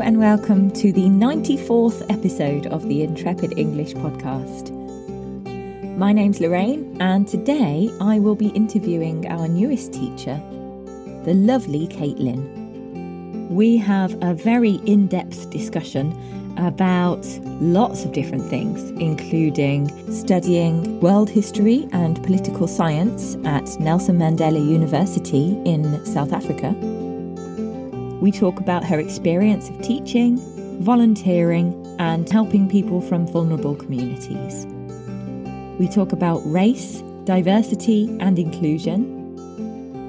And welcome to the 94th episode of the Intrepid English podcast. My name's Lorraine, and today I will be interviewing our newest teacher, the lovely Caitlin. We have a very in depth discussion about lots of different things, including studying world history and political science at Nelson Mandela University in South Africa we talk about her experience of teaching, volunteering, and helping people from vulnerable communities. We talk about race, diversity, and inclusion.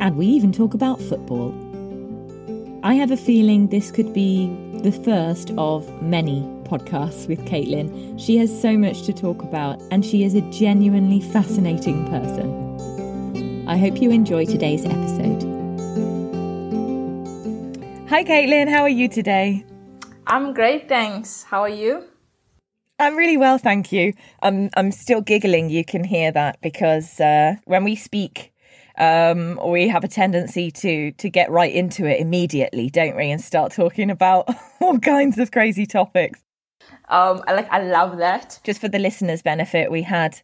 And we even talk about football. I have a feeling this could be the first of many podcasts with Caitlin. She has so much to talk about, and she is a genuinely fascinating person. I hope you enjoy today's episode. Hi, Caitlin. How are you today? I'm great, thanks. How are you? I'm really well, thank you. I'm I'm still giggling. You can hear that because uh, when we speak, um, we have a tendency to to get right into it immediately, don't we, and start talking about all kinds of crazy topics. Um, I like I love that. Just for the listeners' benefit, we had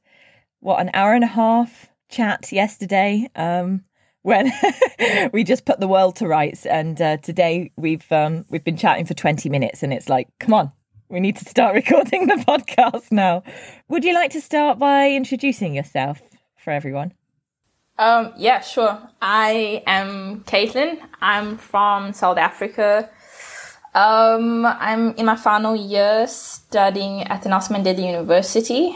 what an hour and a half chat yesterday. Um, when we just put the world to rights. And uh, today we've um, we've been chatting for twenty minutes, and it's like, come on, we need to start recording the podcast now. Would you like to start by introducing yourself for everyone? Um, yeah, sure. I am Caitlin. I'm from South Africa. Um, I'm in my final year studying at the Nelson Mandela University.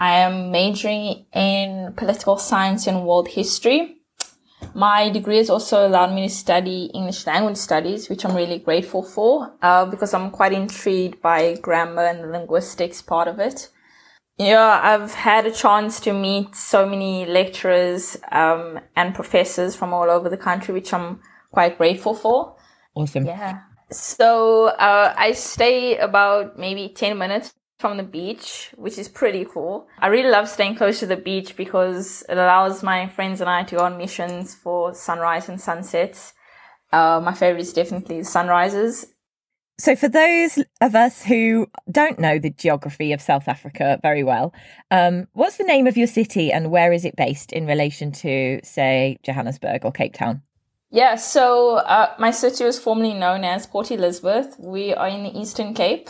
I am majoring in political science and world history. My degree has also allowed me to study English language studies, which I'm really grateful for, uh, because I'm quite intrigued by grammar and the linguistics part of it. Yeah, I've had a chance to meet so many lecturers um, and professors from all over the country, which I'm quite grateful for. Awesome. Yeah. So uh, I stay about maybe 10 minutes from the beach, which is pretty cool. I really love staying close to the beach because it allows my friends and I to go on missions for sunrise and sunsets. Uh, my favorite is definitely sunrises. So, for those of us who don't know the geography of South Africa very well, um, what's the name of your city and where is it based in relation to, say, Johannesburg or Cape Town? Yeah, so uh, my city was formerly known as Port Elizabeth. We are in the Eastern Cape.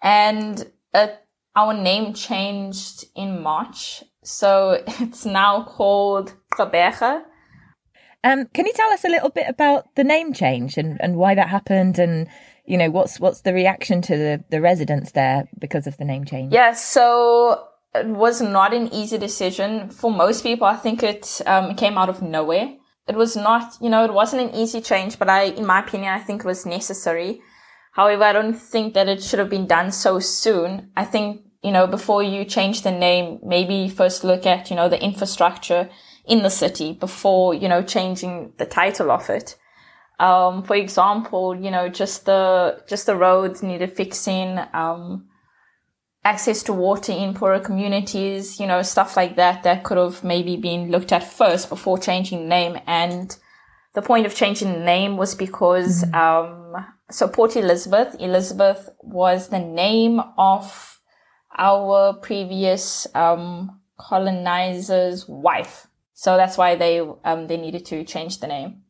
And uh, our name changed in March, so it's now called Gqeberha. Um, can you tell us a little bit about the name change and, and why that happened, and you know what's what's the reaction to the the residents there because of the name change? Yeah, so it was not an easy decision for most people. I think it um, came out of nowhere. It was not, you know, it wasn't an easy change, but I, in my opinion, I think it was necessary However, I don't think that it should have been done so soon. I think, you know, before you change the name, maybe first look at, you know, the infrastructure in the city before, you know, changing the title of it. Um, for example, you know, just the, just the roads needed fixing, um, access to water in poorer communities, you know, stuff like that, that could have maybe been looked at first before changing the name. And the point of changing the name was because, mm-hmm. um, so Port Elizabeth, Elizabeth was the name of our previous um, colonizer's wife. So that's why they um, they needed to change the name.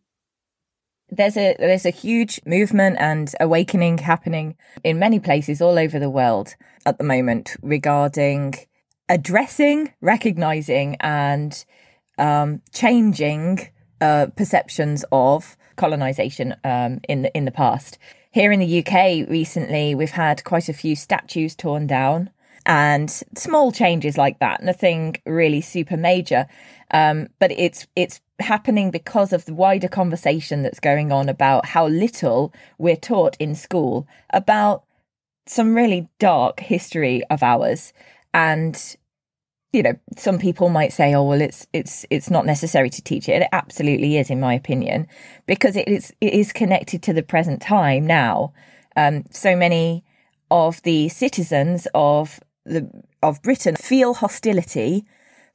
There's a there's a huge movement and awakening happening in many places all over the world at the moment regarding addressing, recognizing, and um, changing uh, perceptions of colonization um, in the in the past. Here in the UK, recently we've had quite a few statues torn down and small changes like that. Nothing really super major, um, but it's it's happening because of the wider conversation that's going on about how little we're taught in school about some really dark history of ours and you know, some people might say, "Oh, well, it's it's it's not necessary to teach it." It absolutely is, in my opinion, because it is it is connected to the present time now. Um, so many of the citizens of the of Britain feel hostility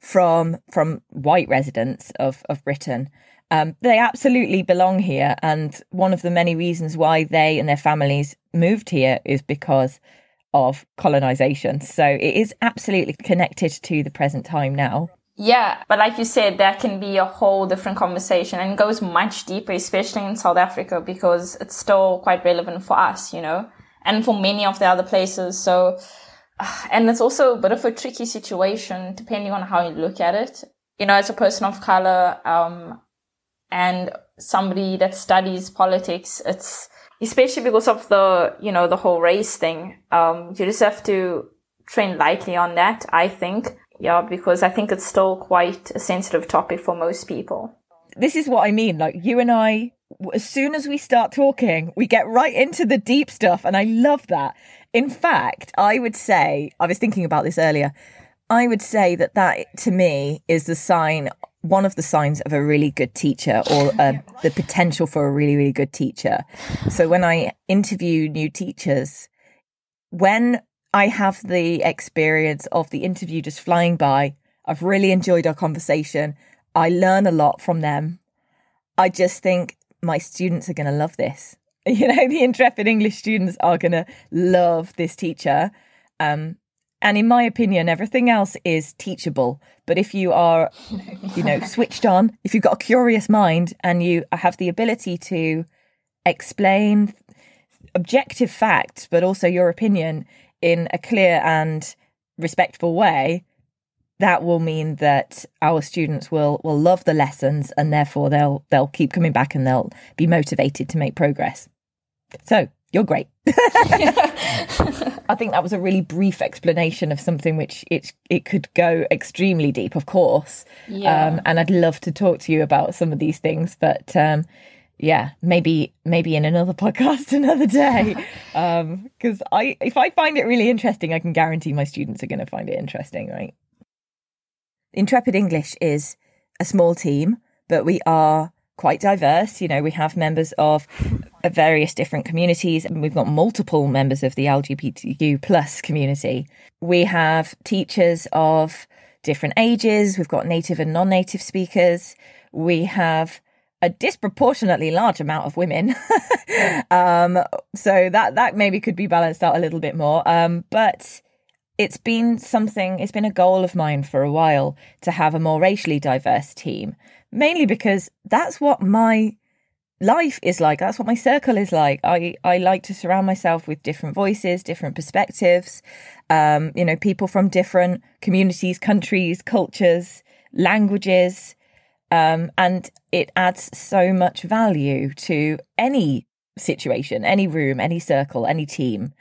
from from white residents of of Britain. Um, they absolutely belong here, and one of the many reasons why they and their families moved here is because of colonization. So it is absolutely connected to the present time now. Yeah, but like you said, that can be a whole different conversation and goes much deeper, especially in South Africa, because it's still quite relevant for us, you know, and for many of the other places. So, and it's also a bit of a tricky situation depending on how you look at it. You know, as a person of color, um, and somebody that studies politics, it's especially because of the, you know, the whole race thing. Um, you just have to train lightly on that, I think. Yeah, because I think it's still quite a sensitive topic for most people. This is what I mean. Like you and I, as soon as we start talking, we get right into the deep stuff. And I love that. In fact, I would say, I was thinking about this earlier. I would say that that to me is the sign one of the signs of a really good teacher or uh, the potential for a really, really good teacher. So when I interview new teachers, when I have the experience of the interview just flying by, I've really enjoyed our conversation. I learn a lot from them. I just think my students are going to love this. You know, the intrepid English students are going to love this teacher. Um, and in my opinion, everything else is teachable. But if you are, you know, switched on, if you've got a curious mind and you have the ability to explain objective facts, but also your opinion in a clear and respectful way, that will mean that our students will will love the lessons and therefore they'll they'll keep coming back and they'll be motivated to make progress. So you're great. I think that was a really brief explanation of something which it it could go extremely deep, of course. Yeah. Um, and I'd love to talk to you about some of these things, but um, yeah, maybe maybe in another podcast another day. Because um, I if I find it really interesting, I can guarantee my students are going to find it interesting, right? Intrepid English is a small team, but we are quite diverse. You know, we have members of various different communities, and we've got multiple members of the LGBTQ plus community. We have teachers of different ages. We've got native and non-native speakers. We have a disproportionately large amount of women. um, so that that maybe could be balanced out a little bit more. Um, but it's been something, it's been a goal of mine for a while to have a more racially diverse team mainly because that's what my life is like. That's what my circle is like. I, I like to surround myself with different voices, different perspectives, um, you know, people from different communities, countries, cultures, languages. Um, and it adds so much value to any situation, any room, any circle, any team.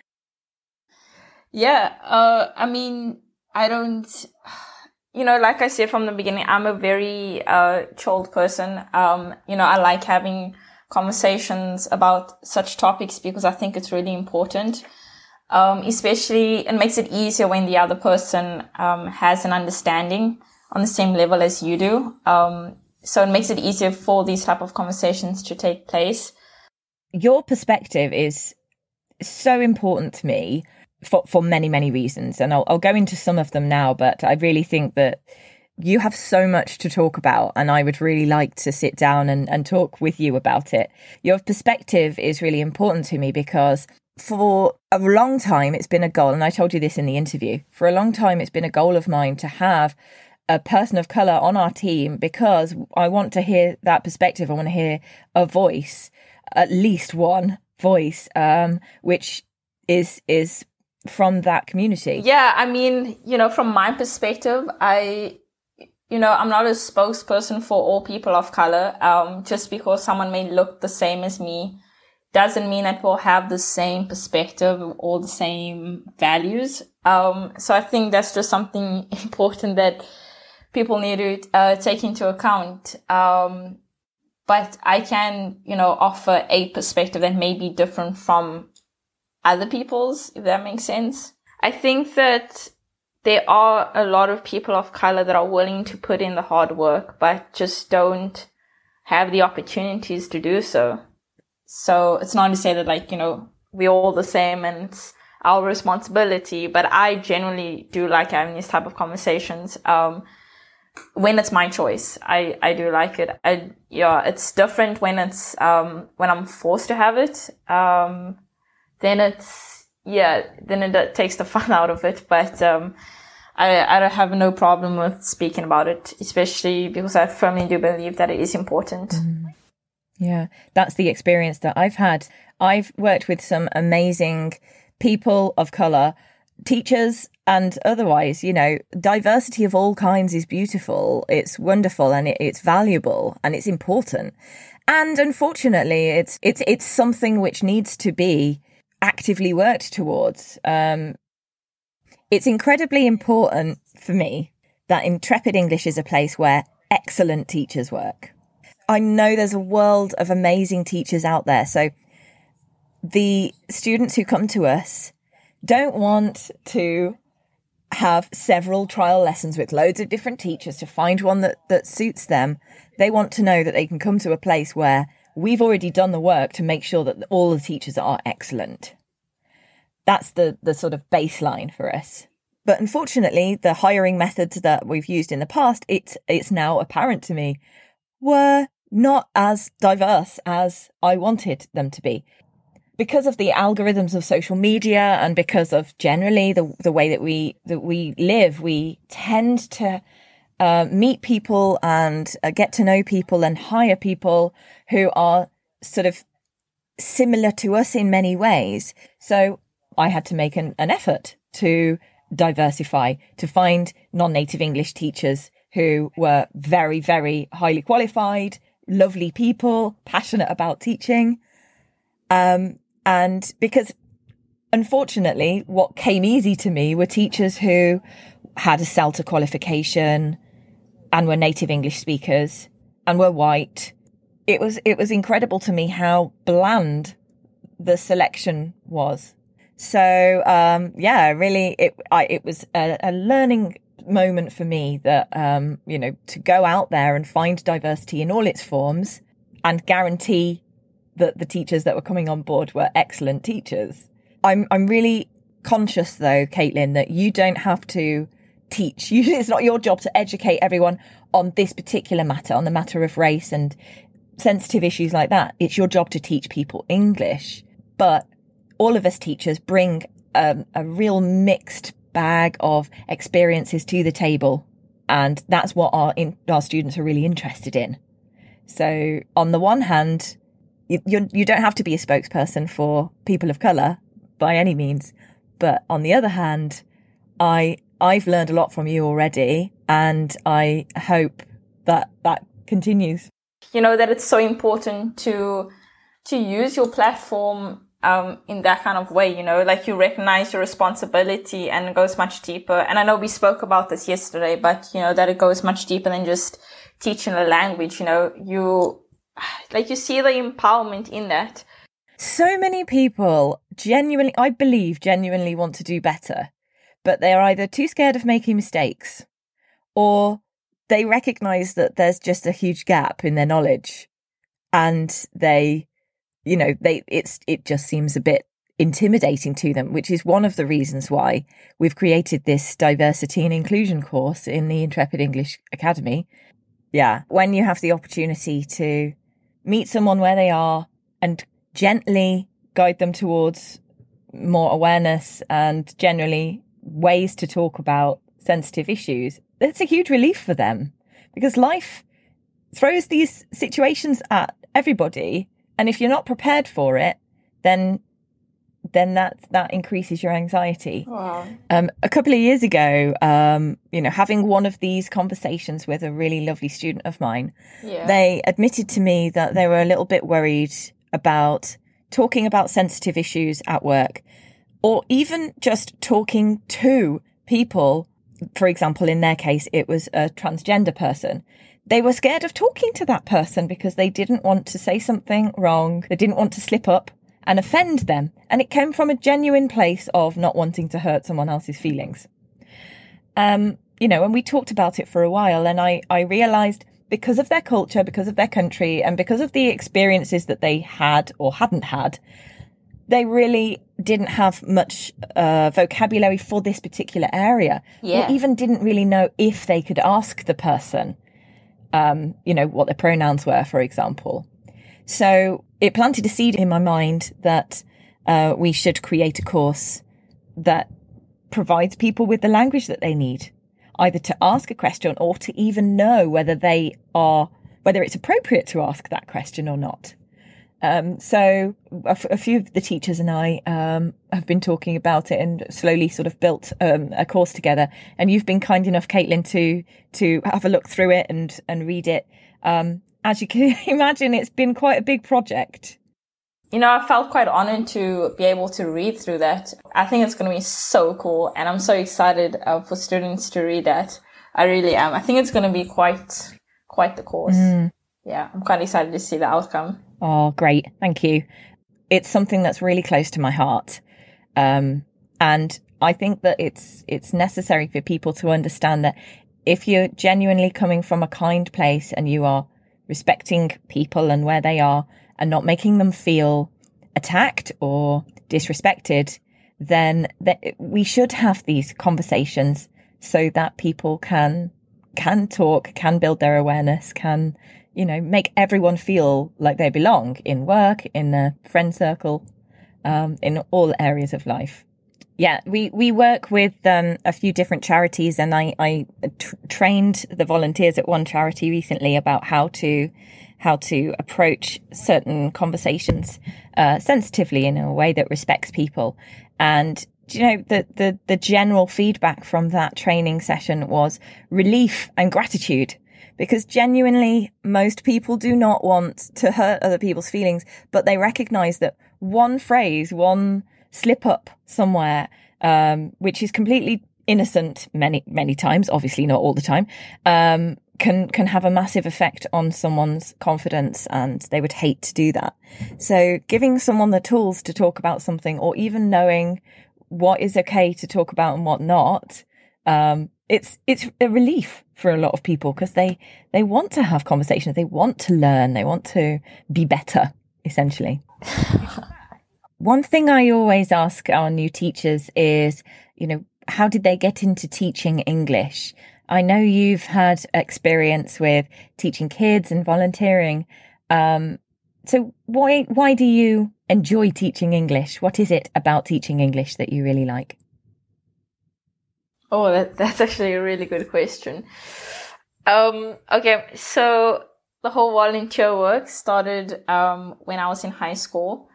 Yeah. Uh, I mean, I don't you know, like I said from the beginning, I'm a very uh, chilled person. Um, you know, I like having conversations about such topics because I think it's really important. Um, especially, it makes it easier when the other person um, has an understanding on the same level as you do. Um, so it makes it easier for these type of conversations to take place. Your perspective is so important to me for for many many reasons, and I'll, I'll go into some of them now. But I really think that you have so much to talk about, and I would really like to sit down and, and talk with you about it. Your perspective is really important to me because for a long time it's been a goal, and I told you this in the interview. For a long time, it's been a goal of mine to have a person of color on our team because I want to hear that perspective. I want to hear a voice, at least one voice, um, which is is from that community? Yeah, I mean, you know, from my perspective, I, you know, I'm not a spokesperson for all people of color. Um, just because someone may look the same as me doesn't mean that we'll have the same perspective or the same values. Um, so I think that's just something important that people need to uh, take into account. Um, but I can, you know, offer a perspective that may be different from other people's, if that makes sense. I think that there are a lot of people of color that are willing to put in the hard work, but just don't have the opportunities to do so. So it's not to say that like, you know, we're all the same and it's our responsibility, but I generally do like having these type of conversations. Um, when it's my choice, I, I do like it. I, yeah, it's different when it's, um, when I'm forced to have it. Um, then it's yeah, then it takes the fun out of it. But um, I I have no problem with speaking about it, especially because I firmly do believe that it is important. Mm. Yeah, that's the experience that I've had. I've worked with some amazing people of color, teachers and otherwise, you know, diversity of all kinds is beautiful. It's wonderful and it, it's valuable and it's important. And unfortunately, it's, it's, it's something which needs to be actively worked towards. Um, it's incredibly important for me that Intrepid English is a place where excellent teachers work. I know there's a world of amazing teachers out there. So the students who come to us don't want to have several trial lessons with loads of different teachers to find one that, that suits them. They want to know that they can come to a place where we've already done the work to make sure that all the teachers are excellent. That's the, the sort of baseline for us. But unfortunately, the hiring methods that we've used in the past, it's, it's now apparent to me, were not as diverse as I wanted them to be. Because of the algorithms of social media and because of generally the, the way that we, that we live, we tend to uh, meet people and uh, get to know people and hire people who are sort of similar to us in many ways. So I had to make an, an effort to diversify, to find non native English teachers who were very, very highly qualified, lovely people, passionate about teaching. Um, and because unfortunately, what came easy to me were teachers who had a CELTA qualification and were native English speakers and were white. It was, it was incredible to me how bland the selection was. So, um, yeah, really, it, I, it was a, a learning moment for me that, um, you know, to go out there and find diversity in all its forms and guarantee that the teachers that were coming on board were excellent teachers. I'm, I'm really conscious though, Caitlin, that you don't have to teach. It's not your job to educate everyone on this particular matter, on the matter of race and sensitive issues like that. It's your job to teach people English. But all of us teachers bring um, a real mixed bag of experiences to the table. And that's what our, in, our students are really interested in. So on the one hand, you, you don't have to be a spokesperson for people of color by any means. But on the other hand, I, I've learned a lot from you already and I hope that that continues. You know, that it's so important to, to use your platform um, in that kind of way, you know, like you recognize your responsibility and it goes much deeper. And I know we spoke about this yesterday, but you know, that it goes much deeper than just teaching a language, you know, you, like you see the empowerment in that. So many people genuinely, I believe, genuinely want to do better, but they're either too scared of making mistakes or they recognize that there's just a huge gap in their knowledge and they you know, they it's it just seems a bit intimidating to them, which is one of the reasons why we've created this diversity and inclusion course in the Intrepid English Academy. Yeah, when you have the opportunity to meet someone where they are and gently guide them towards more awareness and generally ways to talk about sensitive issues, it's a huge relief for them because life throws these situations at everybody and if you're not prepared for it, then then that that increases your anxiety. Wow. Um, a couple of years ago, um, you know, having one of these conversations with a really lovely student of mine, yeah. they admitted to me that they were a little bit worried about talking about sensitive issues at work, or even just talking to people. For example, in their case, it was a transgender person they were scared of talking to that person because they didn't want to say something wrong. They didn't want to slip up and offend them. And it came from a genuine place of not wanting to hurt someone else's feelings. Um, you know, and we talked about it for a while and I, I realized because of their culture, because of their country and because of the experiences that they had or hadn't had, they really didn't have much uh, vocabulary for this particular area. Yeah. Or even didn't really know if they could ask the person um, you know, what their pronouns were, for example. So it planted a seed in my mind that uh, we should create a course that provides people with the language that they need, either to ask a question or to even know whether they are, whether it's appropriate to ask that question or not. Um, so a, f- a few of the teachers and I um, have been talking about it and slowly sort of built um, a course together. And you've been kind enough, Caitlin, to to have a look through it and and read it. Um, as you can imagine, it's been quite a big project. You know, I felt quite honored to be able to read through that. I think it's going to be so cool, and I'm so excited uh, for students to read that. I really am. I think it's going to be quite quite the course. Mm. Yeah, I'm quite excited to see the outcome. Oh, great. Thank you. It's something that's really close to my heart. Um, and I think that it's it's necessary for people to understand that if you're genuinely coming from a kind place and you are respecting people and where they are and not making them feel attacked or disrespected, then th- we should have these conversations so that people can can talk, can build their awareness, can you know, make everyone feel like they belong in work, in a friend circle, um, in all areas of life. Yeah, we, we work with um, a few different charities, and I, trained the volunteers at one charity recently about how to how to approach certain conversations uh, sensitively in a way that respects people. And you know the, the the general feedback from that training session was relief and gratitude because genuinely most people do not want to hurt other people's feelings, but they recognize that one phrase, one slip up somewhere, um, which is completely innocent many, many times, obviously not all the time, um, can, can have a massive effect on someone's confidence and they would hate to do that. So giving someone the tools to talk about something or even knowing what is okay to talk about and what not, um, it's it's a relief for a lot of people because they they want to have conversations, they want to learn, they want to be better, essentially. One thing I always ask our new teachers is, you know, how did they get into teaching English? I know you've had experience with teaching kids and volunteering. Um, so why why do you enjoy teaching English? What is it about teaching English that you really like? Oh, that, that's actually a really good question. Um, okay, so the whole volunteer work started um, when I was in high school.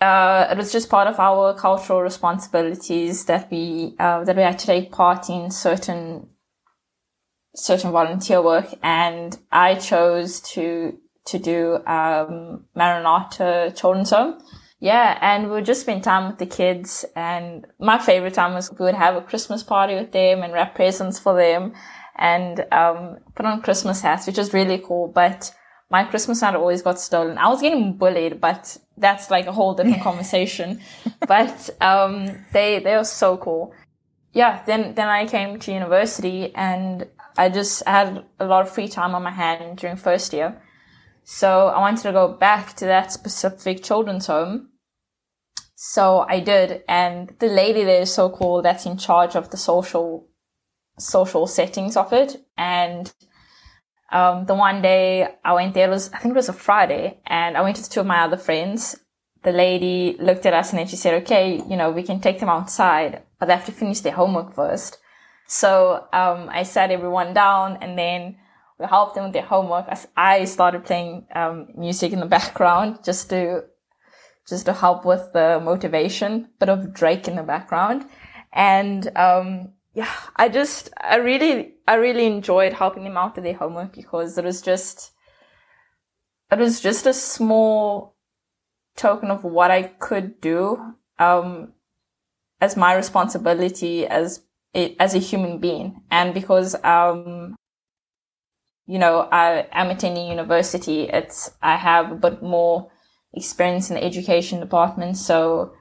Uh, it was just part of our cultural responsibilities that we uh, that we had to take part in certain certain volunteer work, and I chose to to do um, Maranatha Children's Home yeah, and we would just spend time with the kids. And my favorite time was we would have a Christmas party with them and wrap presents for them and um, put on Christmas hats, which was really cool. But my Christmas hat always got stolen. I was getting bullied, but that's like a whole different conversation. but um, they they were so cool. Yeah, then then I came to university and I just had a lot of free time on my hand during first year. So I wanted to go back to that specific children's home so I did, and the lady there is so cool. That's in charge of the social social settings of it. And um, the one day I went there was I think it was a Friday, and I went with two of my other friends. The lady looked at us and then she said, "Okay, you know, we can take them outside, but they have to finish their homework first. So um, I sat everyone down, and then we helped them with their homework. I started playing um, music in the background just to just to help with the motivation, bit of Drake in the background. And, um, yeah, I just, I really, I really enjoyed helping them out with their homework because it was just, it was just a small token of what I could do, um, as my responsibility as, a, as a human being. And because, um, you know, I am attending university, it's, I have a bit more experience in the education department, so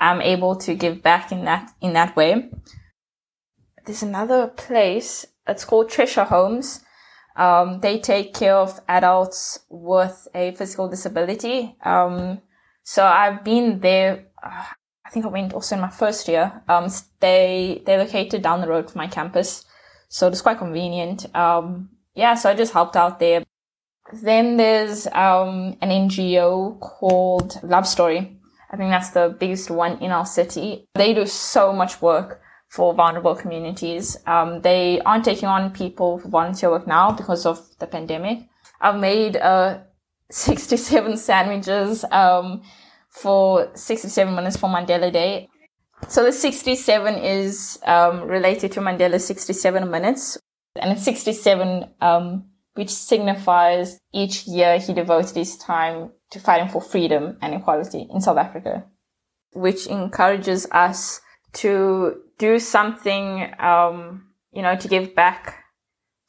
I'm able to give back in that in that way. There's another place. It's called Treasure Homes. Um, they take care of adults with a physical disability. Um, so I've been there. Uh, I think I went also in my first year. Um, they they're located down the road from my campus, so it's quite convenient. Um, yeah, so I just helped out there. Then there's um, an NGO called Love Story. I think that's the biggest one in our city. They do so much work for vulnerable communities. Um, they aren't taking on people for volunteer work now because of the pandemic. I've made uh, 67 sandwiches um, for 67 minutes for Mandela Day. So the 67 is um, related to Mandela's 67 minutes, and it's 67, um, which signifies each year he devoted his time to fighting for freedom and equality in South Africa, which encourages us to do something, um, you know, to give back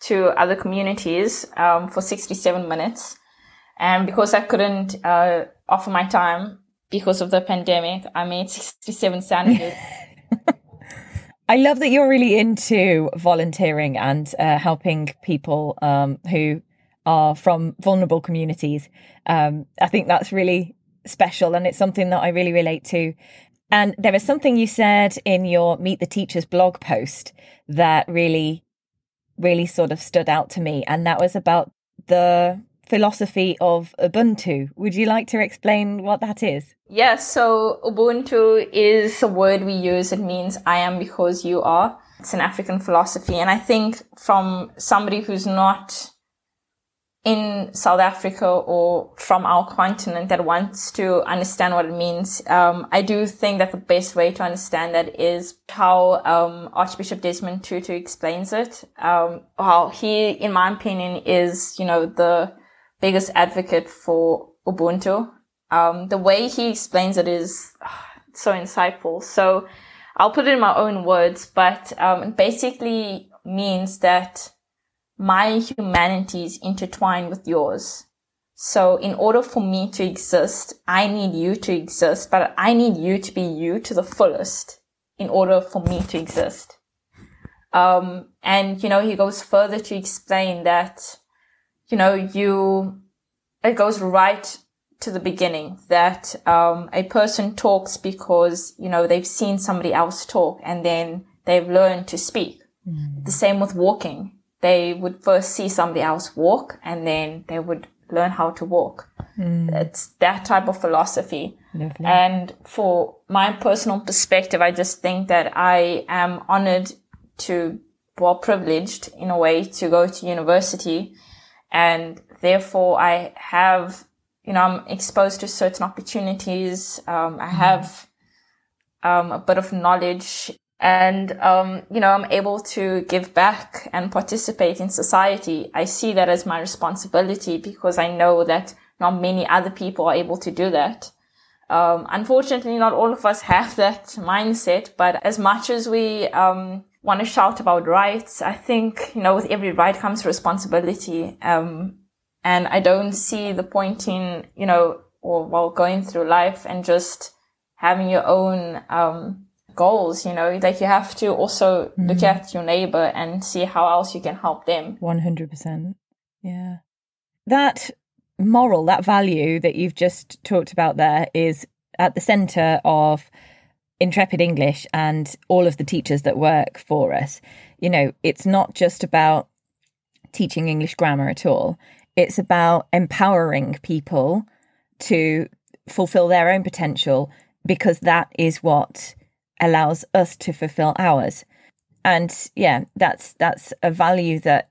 to other communities um, for 67 minutes. And because I couldn't uh, offer my time because of the pandemic, I made 67 sandwiches. I love that you're really into volunteering and uh, helping people um, who are from vulnerable communities. Um, I think that's really special and it's something that I really relate to. And there is something you said in your Meet the Teachers blog post that really, really sort of stood out to me. And that was about the philosophy of Ubuntu. Would you like to explain what that is? Yes. So Ubuntu is a word we use. It means I am because you are. It's an African philosophy. And I think from somebody who's not in South Africa or from our continent that wants to understand what it means, um, I do think that the best way to understand that is how um, Archbishop Desmond Tutu explains it. Um, he, in my opinion, is you know the biggest advocate for Ubuntu. Um, the way he explains it is so insightful. So I'll put it in my own words, but um, it basically means that my humanity is intertwined with yours. So in order for me to exist, I need you to exist, but I need you to be you to the fullest in order for me to exist. Um, and, you know, he goes further to explain that, you know, you, it goes right to the beginning that, um, a person talks because, you know, they've seen somebody else talk and then they've learned to speak. Mm. The same with walking they would first see somebody else walk and then they would learn how to walk. Mm. It's that type of philosophy. Lovely. And for my personal perspective, I just think that I am honored to, well, privileged in a way to go to university. And therefore I have, you know, I'm exposed to certain opportunities. Um, I mm. have, um, a bit of knowledge and um, you know i'm able to give back and participate in society i see that as my responsibility because i know that not many other people are able to do that um, unfortunately not all of us have that mindset but as much as we um, want to shout about rights i think you know with every right comes responsibility um, and i don't see the point in you know or while going through life and just having your own um, goals, you know, like you have to also mm-hmm. look at your neighbor and see how else you can help them. 100%. Yeah. That moral, that value that you've just talked about there is at the center of Intrepid English and all of the teachers that work for us. You know, it's not just about teaching English grammar at all, it's about empowering people to fulfill their own potential because that is what allows us to fulfill ours. And yeah, that's that's a value that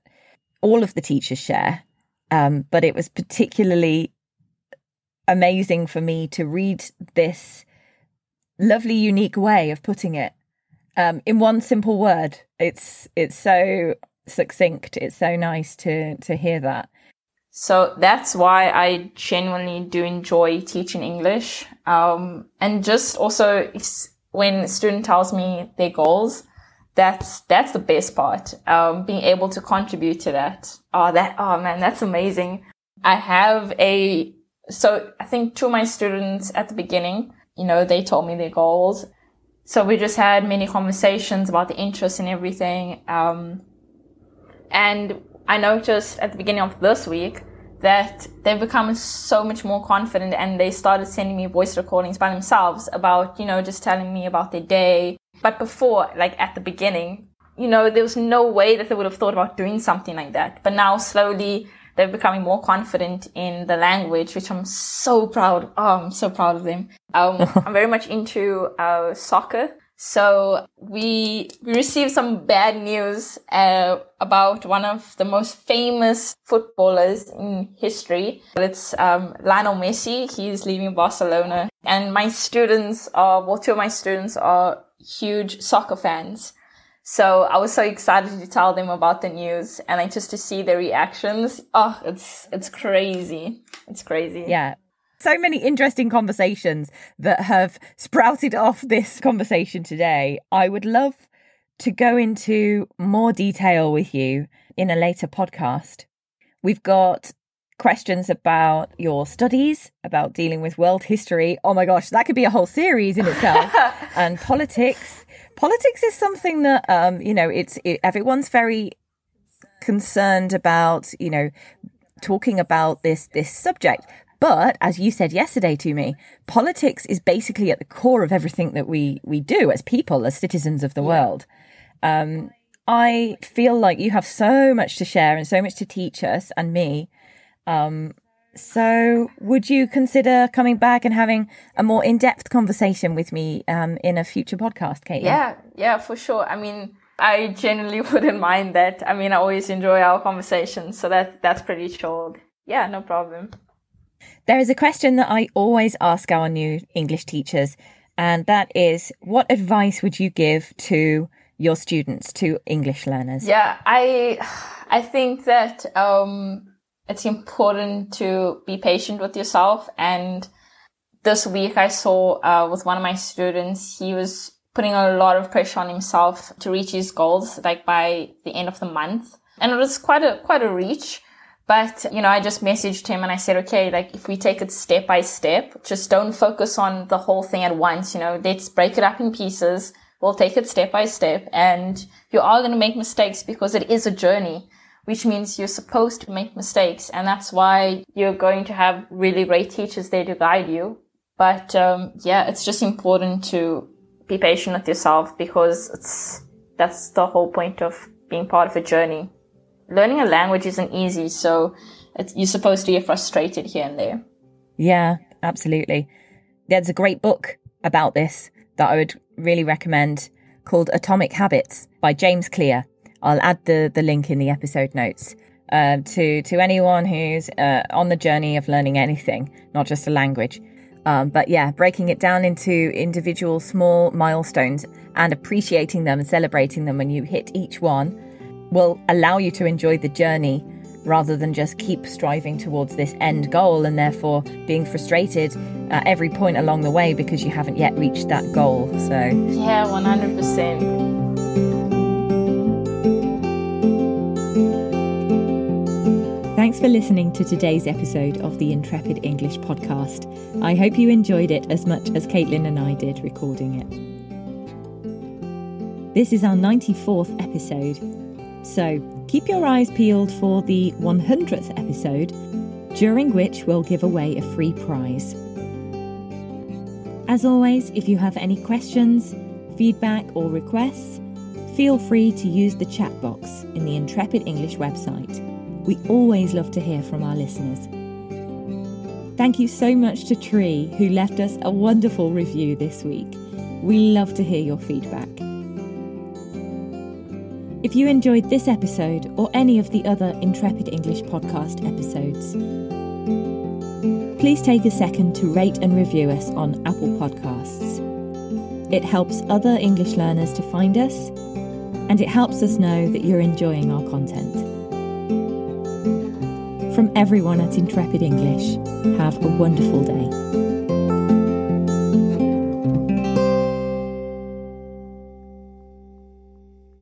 all of the teachers share. Um, but it was particularly amazing for me to read this lovely, unique way of putting it um, in one simple word. It's it's so succinct. It's so nice to to hear that. So that's why I genuinely do enjoy teaching English, um, and just also when a student tells me their goals, that's that's the best part. Um, being able to contribute to that. Oh, that oh man, that's amazing. I have a so I think two of my students at the beginning, you know, they told me their goals. So we just had many conversations about the interests and everything. Um, and I noticed at the beginning of this week that they've become so much more confident and they started sending me voice recordings by themselves about, you know, just telling me about their day. But before, like at the beginning, you know, there was no way that they would have thought about doing something like that. But now slowly they're becoming more confident in the language, which I'm so proud. Oh, I'm so proud of them. Um, I'm very much into uh, soccer. So we we received some bad news uh, about one of the most famous footballers in history. It's um, Lionel Messi. He's leaving Barcelona, and my students are well, two of my students are huge soccer fans. So I was so excited to tell them about the news and like just to see their reactions. Oh, it's it's crazy. It's crazy. Yeah so many interesting conversations that have sprouted off this conversation today. I would love to go into more detail with you in a later podcast. We've got questions about your studies, about dealing with world history. Oh my gosh, that could be a whole series in itself. and politics. Politics is something that um, you know, it's it, everyone's very concerned about, you know, talking about this this subject but as you said yesterday to me, politics is basically at the core of everything that we we do as people, as citizens of the yeah. world. Um, I feel like you have so much to share and so much to teach us and me. Um, so, would you consider coming back and having a more in depth conversation with me um, in a future podcast, Kate? Yeah, yeah, for sure. I mean, I genuinely wouldn't mind that. I mean, I always enjoy our conversations, so that that's pretty chilled. Yeah, no problem. There is a question that I always ask our new English teachers, and that is what advice would you give to your students, to English learners? Yeah, I I think that um, it's important to be patient with yourself. And this week I saw uh, with one of my students, he was putting a lot of pressure on himself to reach his goals, like by the end of the month. And it was quite a, quite a reach. But, you know, I just messaged him and I said, okay, like if we take it step by step, just don't focus on the whole thing at once, you know, let's break it up in pieces. We'll take it step by step and you are going to make mistakes because it is a journey, which means you're supposed to make mistakes. And that's why you're going to have really great teachers there to guide you. But, um, yeah, it's just important to be patient with yourself because it's, that's the whole point of being part of a journey learning a language isn't easy, so you're supposed to get frustrated here and there. Yeah, absolutely. There's a great book about this that I would really recommend called Atomic Habits by James Clear. I'll add the, the link in the episode notes. Uh, to to anyone who's uh, on the journey of learning anything, not just a language. Um, but yeah, breaking it down into individual small milestones and appreciating them and celebrating them when you hit each one will allow you to enjoy the journey rather than just keep striving towards this end goal and therefore being frustrated at every point along the way because you haven't yet reached that goal. So, yeah, 100%. Thanks for listening to today's episode of the Intrepid English podcast. I hope you enjoyed it as much as Caitlin and I did recording it. This is our 94th episode, so keep your eyes peeled for the 100th episode, during which we'll give away a free prize. As always, if you have any questions, feedback, or requests, feel free to use the chat box in the Intrepid English website. We always love to hear from our listeners. Thank you so much to Tree, who left us a wonderful review this week. We love to hear your feedback. If you enjoyed this episode or any of the other Intrepid English podcast episodes, please take a second to rate and review us on Apple Podcasts. It helps other English learners to find us, and it helps us know that you're enjoying our content. Everyone at Intrepid English, have a wonderful day.